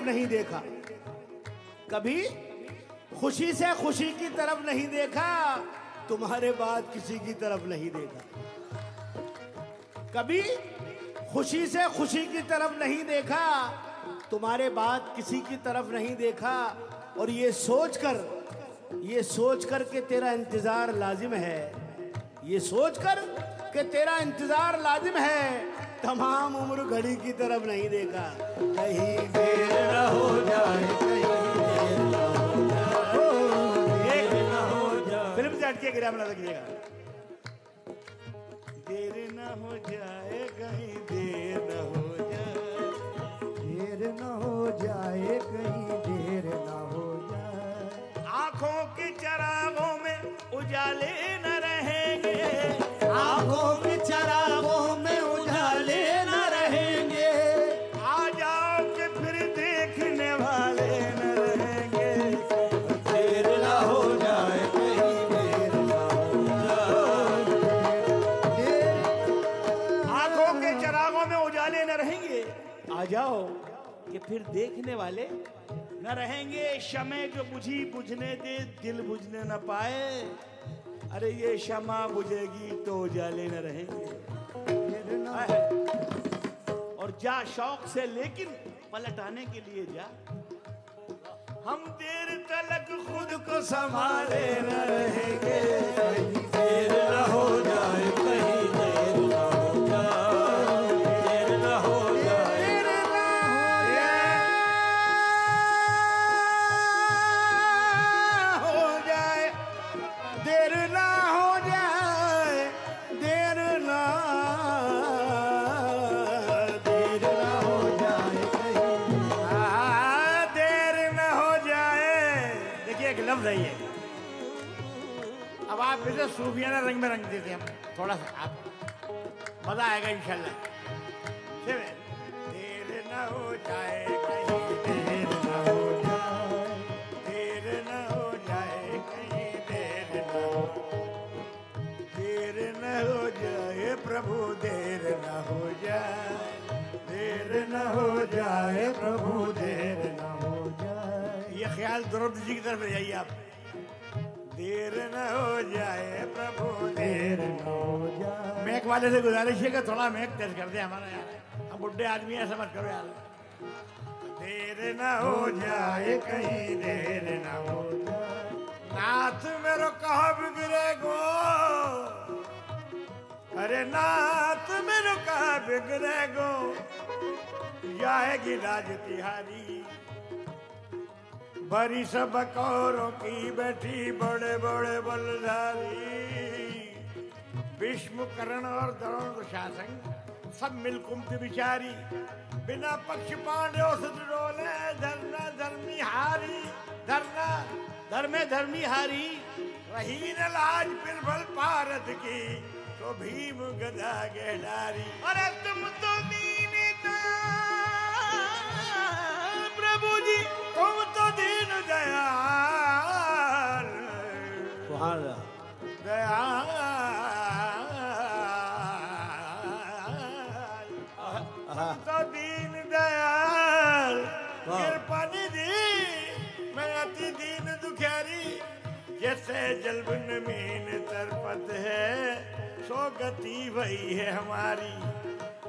तरफ़ नहीं देखा। कभी खुशी से खुशी की तरफ़ नहीं देखा, तुम्हारे बाद किसी की तरफ़ नहीं देखा। कभी खुशी से खुशी की तरफ़ नहीं देखा, तुम्हारे बाद किसी की तरफ़ नहीं देखा। और ये सोचकर, ये सोच कर के तेरा इंतज़ार लाजिम है। ये सोच कर के तेरा इंतज़ार लाजिम है। तमाम उम्र घड़ी की तरफ़ नहीं देखा। कहीं देर न हो जाए देर न हो जाए। कहीं देर न हो जाए। देर न हो जाए, कहीं देर न हो जाए। आँखों के चरागों में उजाले न रहेंगे। आँखों फिर देखने वाले, न रहेंगे शमे जो बुझी बुझने दे, दिल बुझने न पाए। अरे ये शमा बुझेगी तो जाले न रहेंगे। और जा शौक से, लेकिन पलटाने के लिए जा। हम देर तलक खुद को संभाले न रहेंगे। देर न हो जाए, कहीं सही है अब आप इसे सूफियाना रंग में रंग देते हम थोड़ा सा आप मज़ा आएगा इंशाल्लाह। देर न हो जाए कहीं, देर न हो जाए कहीं, देर न हो देर न हो जाए प्रभु, देर न हो जाए, देर न हो जाए प्रभु, देर कल द्रौपदी जी की तरफ़ ले जाइए आप। देर न हो जाए प्रभु, देर न हो जाए। मैक वाले से गुजारिश है कि थोड़ा मैक तेज कर दे हमारा यार हम बुढ़े आदमी ऐसा मत करो यार। देर न हो जाए कहीं, देर न हो जाए। नाथ मेरो कहा बिगड़े गो। अरे नाथ मेरो कहा बिगड़े गो। जाएगी राज तिहारी। बड़ी सब कौरों की बैठी बड़े बड़े बलधारी। भीष्म कर्ण और द्रोण दुशासन सब मिल कुमति बिचारी। बिना पक्ष पांडव से डोले धरना धर्मी हारी धरना धर्मे धर्मी हारी। रही न लाज फिर बल भारत की तो भीम गदा गेडारी अरे तुम तो दीन प्रभु जी। तुम तो दीन दयाल। सुभान दयाल। तो दीन दयाल। कृपा निधि मैं अति दीन दुखियारी जैसे जलबन मीन तरपत है सो गति वही है हमारी।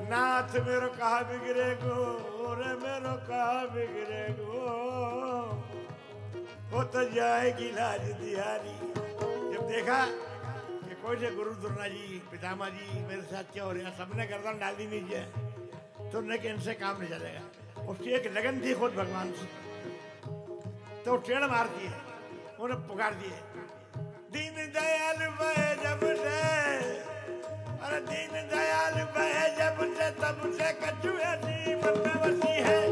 नाथ मेरो कहा बिगड़े गो रे मेरो कहा बिगड़े गो। हो तो जाएगी लाज दिहारी जब देखा कि कोई से गुरु दुर्ना जी पितामा जी मेरे साथ क्या हो रहा सबने गर्दन डाल दी नीचे तो उन्होंने कि इनसे काम नहीं चलेगा। उसकी एक लगन थी खुद भगवान से। तो टेढ़ मार दिए, उन्हें पुकार दिए। दीन दयाल बहे जब से, अरे दीन दयाल बहे जब से, तब से कछुए सी मन में बसी है।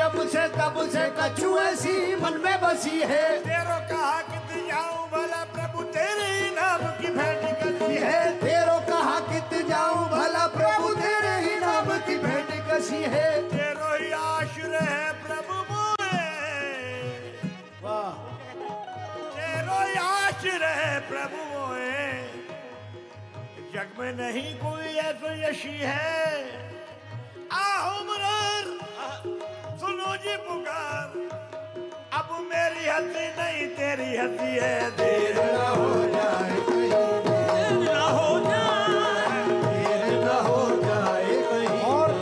जब से तब से कछु ऐसी मन में बसी है। तेरो कहा कि जाऊँ भला प्रभु तेरे ही नाम की भेंट कसी है। तेरो कहा कित जाऊँ भला प्रभु तेरे ही नाम की भेंट कसी है। तेरो ही आश्रय है प्रभु मोए वाह। तेरो ही आश्रय है प्रभु मोए जग में नहीं कोई ऐसा यशी है। आओ मुरार। सुनो जी पुकार। अब मेरी हँसी नहीं तेरी हँसी है देर न हो जाए कहीं। ना हो जाए। देर न हो जाए कहीं। और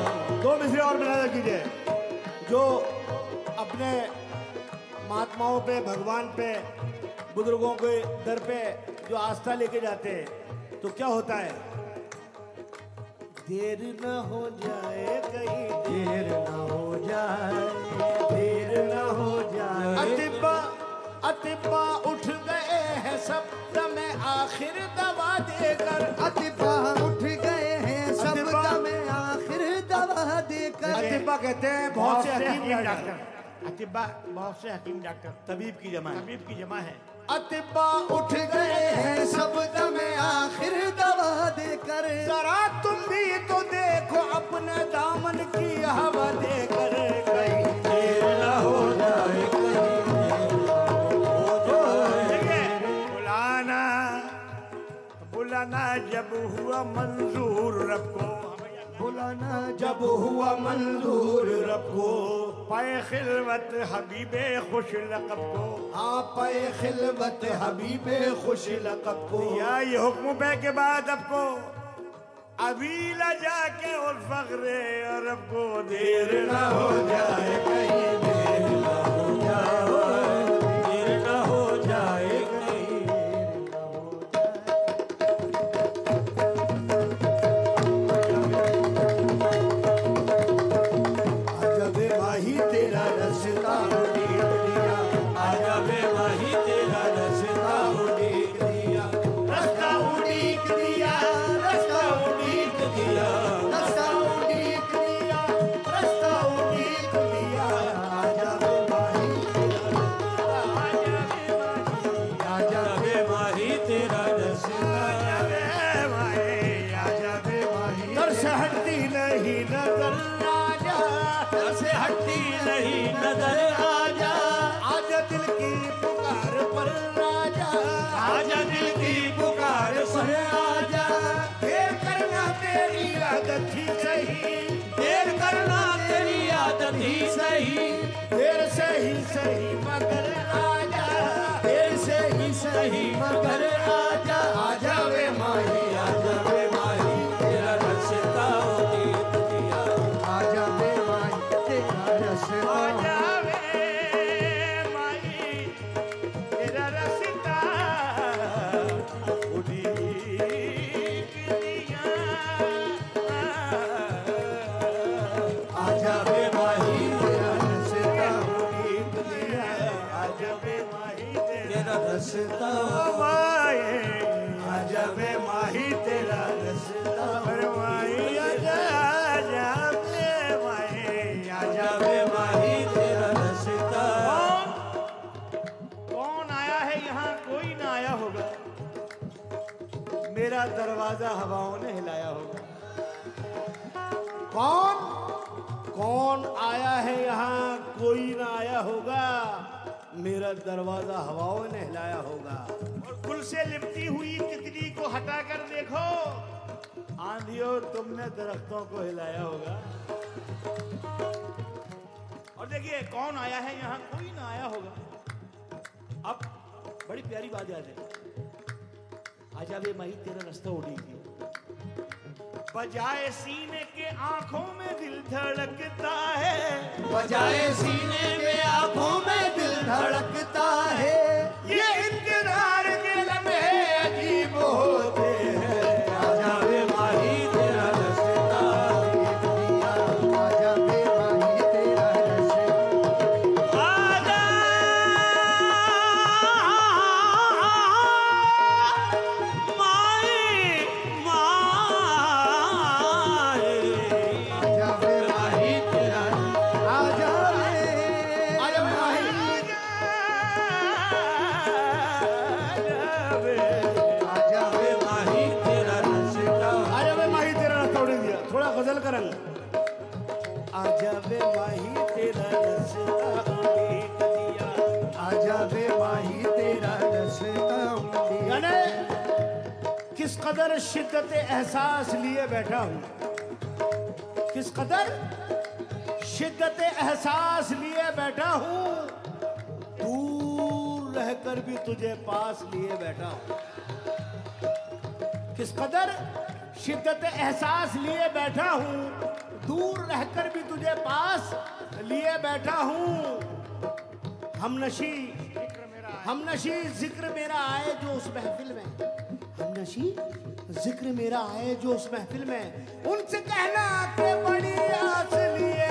दो मिसरे और बना कीजिए। जो अपने महात्माओं पे भगवान पे बुज़ुर्गों के दर पे जो आस्था लेके जाते हैं तो क्या होता है? देर न हो जाए कहीं। देर न हो जाए देर न हो जाए। अतिबा अतिबा उठ गए हैं सब में आखिर दवा देकर। अतिबा उठ गए हैं सब में आखिर दवा देकर। अतिबा कहते हैं बहुत से हकीम डॉक्टर। अतिबा बहुत से हकीम डॉक्टर। तबीब की जमा तबीब की जमा है। अतिबा उठ गए हैं सब में आखिर दवा देकर। जरा तुम भी तो देखो अपने दामन की हवा देकर। कहीं देर न हो। जाए बुलाना बुलाना जब हुआ मंजूर को बुलाना जब हुआ मंजूर रब को। पाए खिलवत हबीबे खुश लकब को। हाँ पाए खिलवत हबीबे खुश लकब को। या ये हुक्म पे के बाद अब को। अभी ला जाके और फखरे अरब को देर ना हो जाए कहीं। से हटती नहीं नज़र दर से हटती नहीं नज़र आजा। आजा दिल की पुकार पर राजा। आजा दिल की पुकार पर आजा देर करना तेरी आदत ही सही। देर करना तेरी आदत ही सही। देर सही सही मगर तेरा माए आजा वे माही तेरा रस्ता। फरमाई आजा आजा वे माही। आजा वे माही तेरा रस्ता। कौन आया है यहाँ? कोई ना आया होगा। मेरा दरवाज़ा हवाओं ने हिलाया होगा। कौन? कौन आया है यहाँ? कोई ना आया होगा। मेरा दरवाज़ा हवाओं ने हिलाया होगा। और गुल से लिपटी हुई तितली को हटाकर देखो। आंधियों तुमने दरख्तों को हिलाया होगा। और देखिए कौन आया है? यहाँ कोई ना आया होगा। अब बड़ी प्यारी बात याद है। आजा वे माही तेरा रास्ता उड़ेगी बजाए सीने के आँखों में दिल धड़कता है। बजाए सीने में किस कदर शिद्दत एहसास लिए बैठा हूँ? किस कदर शिद्दत एहसास लिए बैठा हूँ? दूर रहकर भी तुझे पास लिए बैठा हूँ। किस कदर शिद्दत एहसास लिए बैठा हूँ? दूर रहकर भी तुझे पास लिए बैठा हूँ। हम नशी हम नशी ज़िक्र मेरा आए जो उस महफिल में। नशी ज़िक्र मेरा आए जो उस महफिल में उनसे कहना के बड़ी आस लिए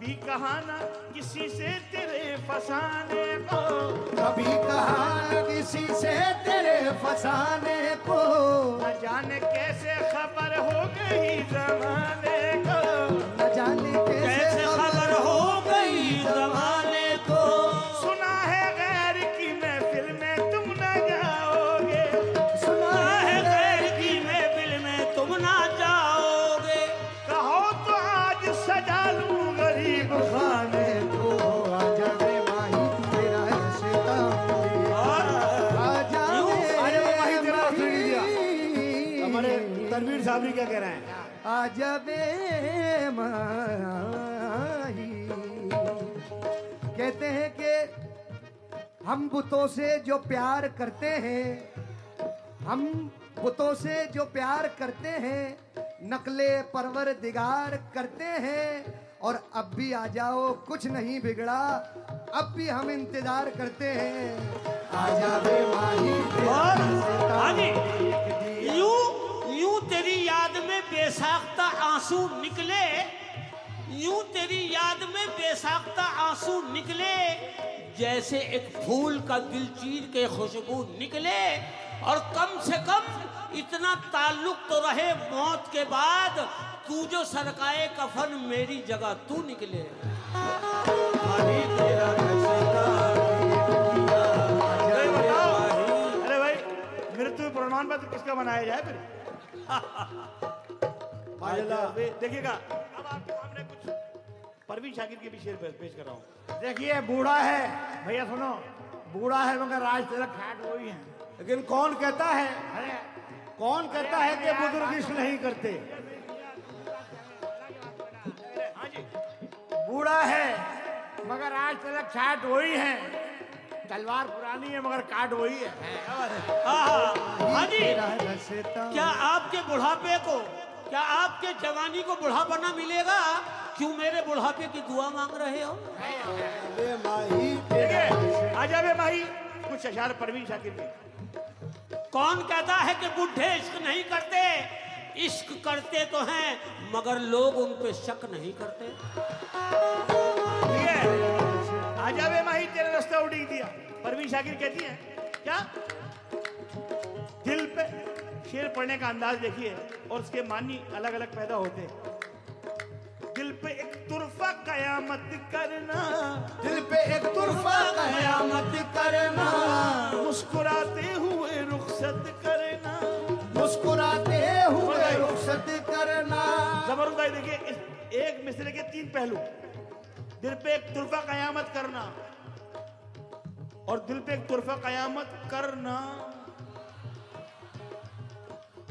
कभी कहा ना किसी से तेरे फसाने को। कभी कहा न किसी से तेरे फसाने को। न जाने कैसे खबर हो गई जमाने वे माही। कहते हैं कि हम बुतों से जो प्यार करते हैं हम बुतों से जो प्यार करते हैं नकले परवर दिगार करते हैं और अब भी आ जाओ कुछ नहीं बिगड़ा अब भी हम इंतज़ार करते हैं। आजा वे माही आगे। बेसाख्ता आँसू निकले यूँ तेरी याद में बेसाख्ता आँसू निकले जैसे एक फूल का दिल चीर के खुशबू निकले और कम से कम इतना ताल्लुक तो रहे मौत के बाद तू जो सरकाए कफन मेरी जगह तू निकले। अरे भाई मृत्यु प्रमाण पत्र किसका बनाया जाए फिर? देखिएगा। अब आपके सामने कुछ परवीन शाकिर के भी शेर पेश कर रहा हूँ। देखिए बूढ़ा है। भैया सुनो बूढ़ा है मगर राज तिलक ठाट वही है लेकिन कौन कहता है? कौन कहता है कि बुज़ुर्ग इश्क नहीं करते? हाँ बूढ़ा है मगर आज तिलक ठाट वही है तलवार पुरानी है मगर काट वही है हाँ। हाँ हाँ। तेरा क्या आपके बुढ़ापे को क्या आपके जवानी को बुढ़ापा ना मिलेगा? क्यों मेरे बुढ़ापे की दुआ मांग रहे हो? माही आजा बे भाई कुछ अशार परवीन शाकिर के कौन कहता है कि बुढ़े इश्क नहीं करते? इश्क करते तो हैं मगर लोग उन पे शक नहीं करते। आजा बे माही तेरे रास्ता उड़ी दिया। परवीन शाकिर कहती है क्या? दिल पे शेर पढ़ने का अंदाज देखिए और उसके मानी अलग अलग पैदा होते हैं। दिल पे एक तुरफा कयामत करना। दिल पे एक तुरफा कयामत करना। मुस्कुराते हुए रुखसत करना। मुस्कुराते हुए रुखसत करना। ज़बरदस्त देखिए एक मिसरे के तीन पहलू। दिल पे एक तुरफा कयामत करना। और दिल पे एक तुरफा कयामत करना।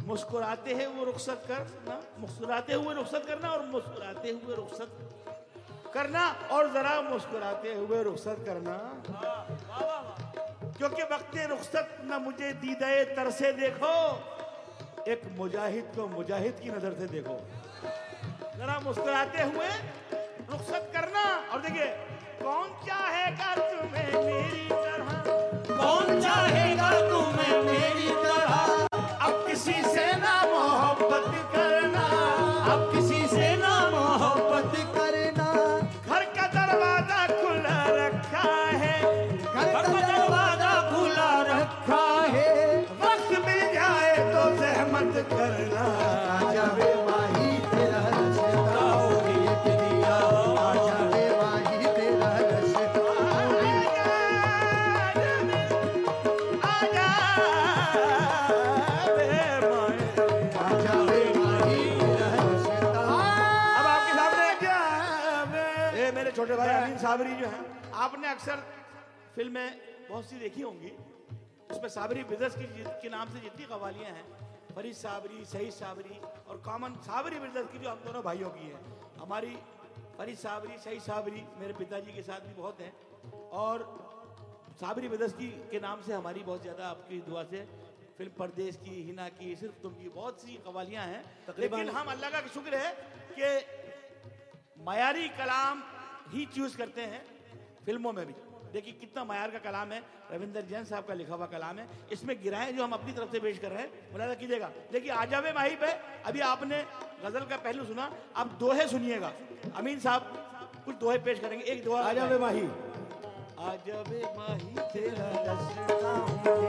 मुस्कुराते हैं वो रुखसत करना मुस्कुराते हुए रुखसत करना और मुस्कुराते हुए रुखसत करना और जरा मुस्कुराते हुए रुखसत करना। क्योंकि वक्त रुखसत न मुझे दीदाए तर से देखो, एक मुजाहिद को मुजाहिद की नज़र से देखो। जरा मुस्कुराते हुए रुखसत करना और देखिए, कौन क्या चाहेगा अक्सर फ़िल्में बहुत सी देखी होंगी। उसमें साबरी ब्रदर्स की के नाम से जितनी कवालियाँ हैं फरीद साबरी सही साबरी और कॉमन साबरी ब्रदर्स की जो हम दोनों भाइयों की है। हमारी फरीद साबरी सही साबरी मेरे पिताजी के साथ भी बहुत हैं और साबरी ब्रदर्स की के नाम से हमारी बहुत ज़्यादा आपकी दुआ से फ़िल्म परदेश की हिना की सिर्फ़ तुम की बहुत सी कवालियाँ हैं। लेकिन हम अल्लाह का शुक्र है कि मायारी कलाम ही चूज़ करते हैं। फ़िल्मों में भी। देखिए कितना मायार का कलाम है रविंदर जैन साहब का लिखा हुआ कलाम है। इसमें गिराएँ जो हम अपनी तरफ़ से पेश कर रहे हैं मुलाजा कीजिएगा देखिए आजावे माही पे अभी आपने गज़ल का पहलू सुना अब दोहे सुनिएगा। अमीन साहब कुछ दोहे पेश करेंगे एक दोहा आजा वे माही आजावे माही तेरा रसता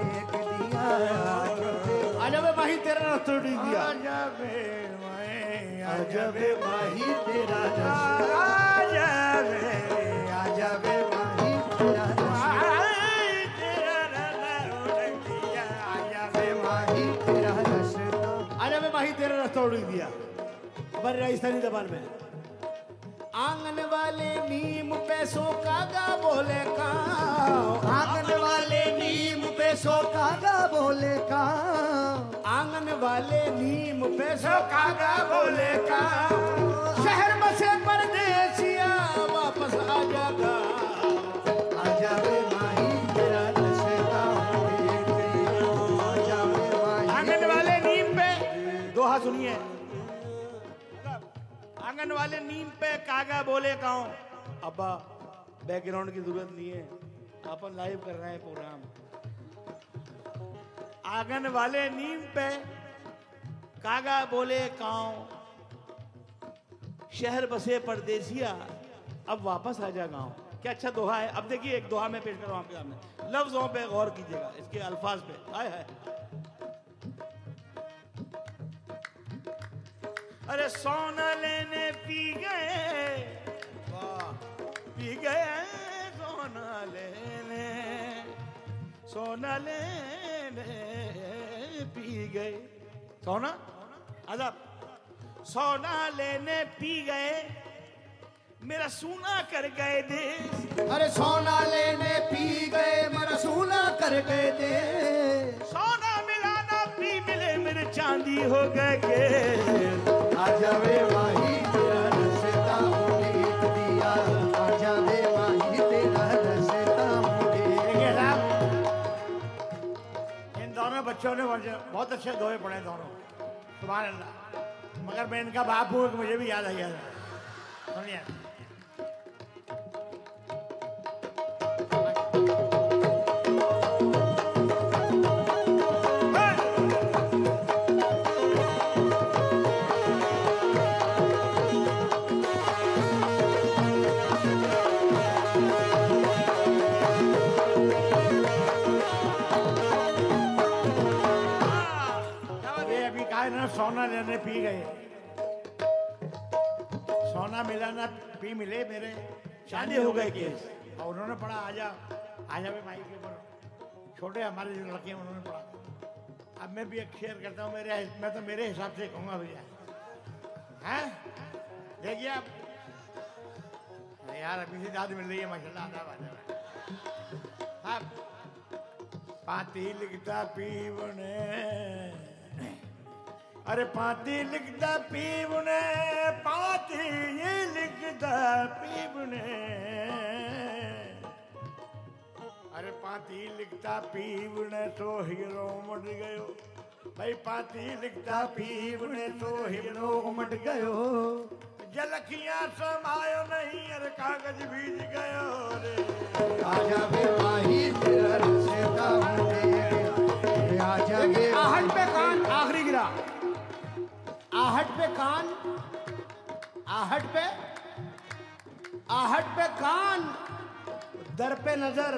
एक दिया आजा वे आजा वे माही तेरा रास्ता दिया। आजा वे माही आजा वे माही तेरा तेरा दिया। बर राजस्थानी जबान में। आँगन वाले नीम पैसों का गा बोले का आँगन वाले नीम पैसों का गा बोले का आँगन वाले नीम पैसों का गा बोले का शहर बसे परदेसिया वापस आ जागा आँगन वाले नीम पे कागा बोले गाँव अब्बा बैकग्राउंड की ज़रूरत नहीं है। अपन लाइव कर रहे हैं प्रोग्राम आँगन वाले नीम पे कागा बोले गाँव शहर बसे परदेसिया, अब वापस आ जा गाँव। क्या अच्छा दोहा है? अब देखिए, एक दोहा में पेश कर रहा हूँ आपके सामने। लफ्जों पे गौर कीजिएगा, इसके अल्फाज पे। आए है अरे सोना लेने पी गए। वाह। पी गए सोना लेने। सोना लेने पी गए। सोना? आज़ाद सोना लेने पी गए। मेरा सोना कर गए देश। अरे सोना लेने पी गए मेरा सोना कर गए दे सोना मिला ना पी मिले मेरे चांदी हो गए बच्चों ने बहुत अच्छे दोहे पढ़े दोनों तुम्हारे मगर मैं इनका बाप हूँ कि मुझे भी याद आ गया सुनिए। सोना लेने पी गए। सोना मिला ना पी मिले मेरे। शादी हो गए केस और उन्होंने पढ़ा आजा आजा भी माई के ऊपर छोटे हमारे जो लड़के हैं उन्होंने पढ़ा। अब मैं भी एक शेयर करता हूँ मेरे मैं तो मेरे हिसाब से कहूँगा भैया। हैं? देखिए आप। यार अभी से याद मिल रही है माशाल्लाह आधा आधा आप पाती लिखता पीवने। अरे पाती लिखता पीवने पाती ये लिखता पीवने। अरे पाती लिखता पीवने तो हीरो मट गयो। भाई पाती लिखता पीवने तो हीरो उमट गयो। जलखियाँ समायो नहीं अरे कागज़ भीज गयो रे। आजा वे माही तेरा रसता उड़ीक आजा वे आहट पे कान आखिरी गिरा। आहट पे कान आहट पे आहट पे कान दर पे नज़र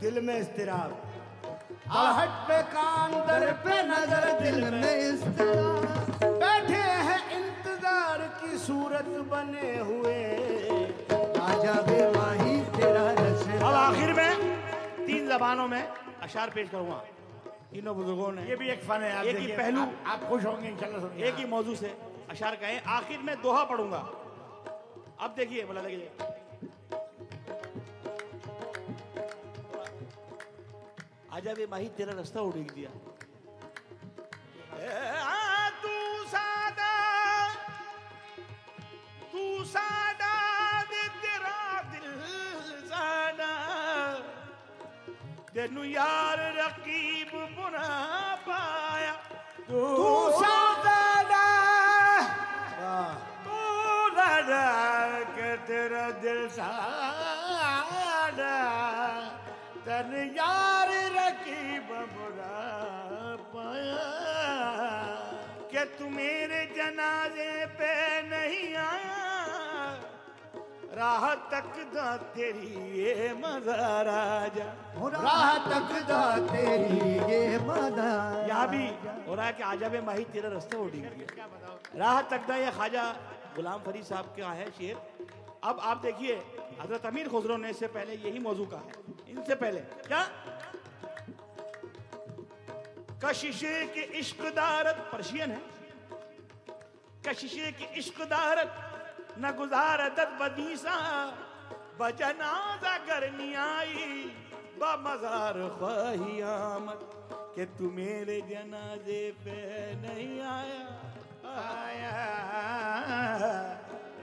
दिल में इस्तिराब आहट पे कान दर पे नज़र दिल में में बैठे हैं इंतज़ार की सूरत बने हुए। आजा वे माही तेरा अब आखिर में तीन जबानों में अशार पेश करूँगा। तीनों बुज़ुर्गों ने ये भी एक फन है आप एक ही पहलू। आप, आप खुश होंगे इंशाल्लाह सुनिए एक ही मौजू से अशार कहें आखिर में दोहा पढ़ूँगा। अब देखिए बोला देखिए। आजा वे माही तेरा रास्ता उड़ीक दिया। तू सादा तू सादा। तेनू यार रकीब बुना पाया तू सादा तू दादा के तेरा दिल सादा तन यार रखी बबुरा पाया कि तू मेरे जनाजे पे नहीं आया राह तक दा तेरी ये मजार आजा राह तक दा तेरी ये मदा यहाँ भी हो रहा है कि आजा में माही तेरा रास्ता उड़ी राह तक दा ये ख्वाजा गुलाम फरीद साहब का है शेर। अब आप देखिए हज़रत अमीर खुसरो ने इससे पहले यही मौजू का है। इनसे पहले क्या? कशिशे के इश्क दारत पर्शियन है। कशिशे की इश्क दारत न गुजारत बदीसा बजनाजा करनी आई। बमजार ख्वाही आमद कि तू मेरे जनाजे पे नहीं आया। आया।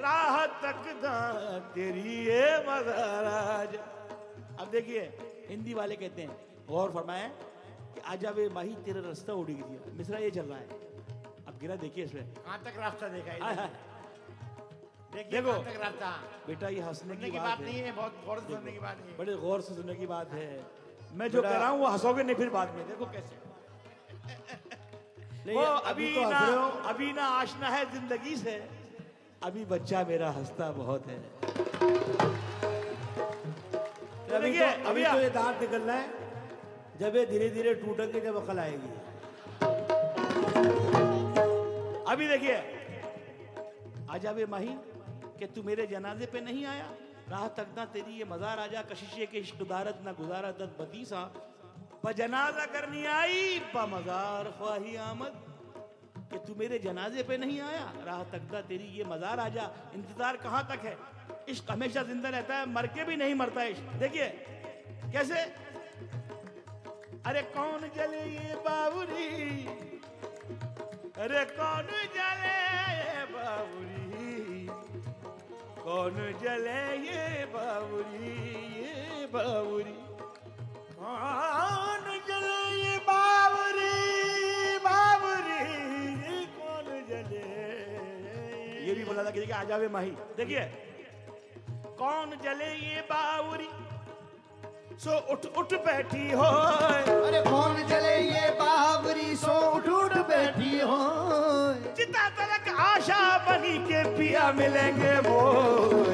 राह तक दा तेरी ये मजार आज। अब देखिए हिंदी वाले कहते हैं गौर फरमाए कि आजा वे माही तेरा रास्ता उड़ी दिया मिसरा ये चल रहा है। अब गिरा देखिए इसमें। कहाँ तक रास्ता देखा है? देखो। बेटा ये हंसने की की बात बात नहीं है बहुत गौर से सुनने की बात है। बड़े गौर से सुनने की बात है। मैं जो कह रहा हूँ वो हंसोगे नहीं फिर बाद में। देखो कैसे। वो अभी तो ना अभी ना आशना है ज़िंदगी से। अभी बच्चा मेरा हंसता बहुत है। अभी तो अभी अभी तो ये दांत निकलना है। जब ये धीरे धीरे टूटेंगे जब अकल आएगी। अभी देखिए। आजा वे माही। कि तू मेरे जनाजे पे नहीं आया? राह तक ना तेरी ये मजार आजा कशिशे के इश्क दारत ना गुजारा दत बदीसा। ब जनाजा करनी आई ब मजार ख्वाही आमद। कि तू मेरे जनाजे पे नहीं आया? राह तक ना तेरी ये मजार आजा इंतज़ार कहाँ तक है? इश्क हमेशा ज़िंदा रहता है, मर के भी नहीं मरता इश्क। देखिए, कैसे? अरे कौन जले ये बाबुरी अरे कौन जले ये बाबुरी कौन जले ये बाबुरी ये बाबुरी कौन जले ये बाबुरी बाबुरी कौन जले ये भी बोला था कि देखिए आ जावे माही। देखिए कौन जले ये बाबुरी सो उठ उठ बैठी हो अरे कौन मिलेंगे वो।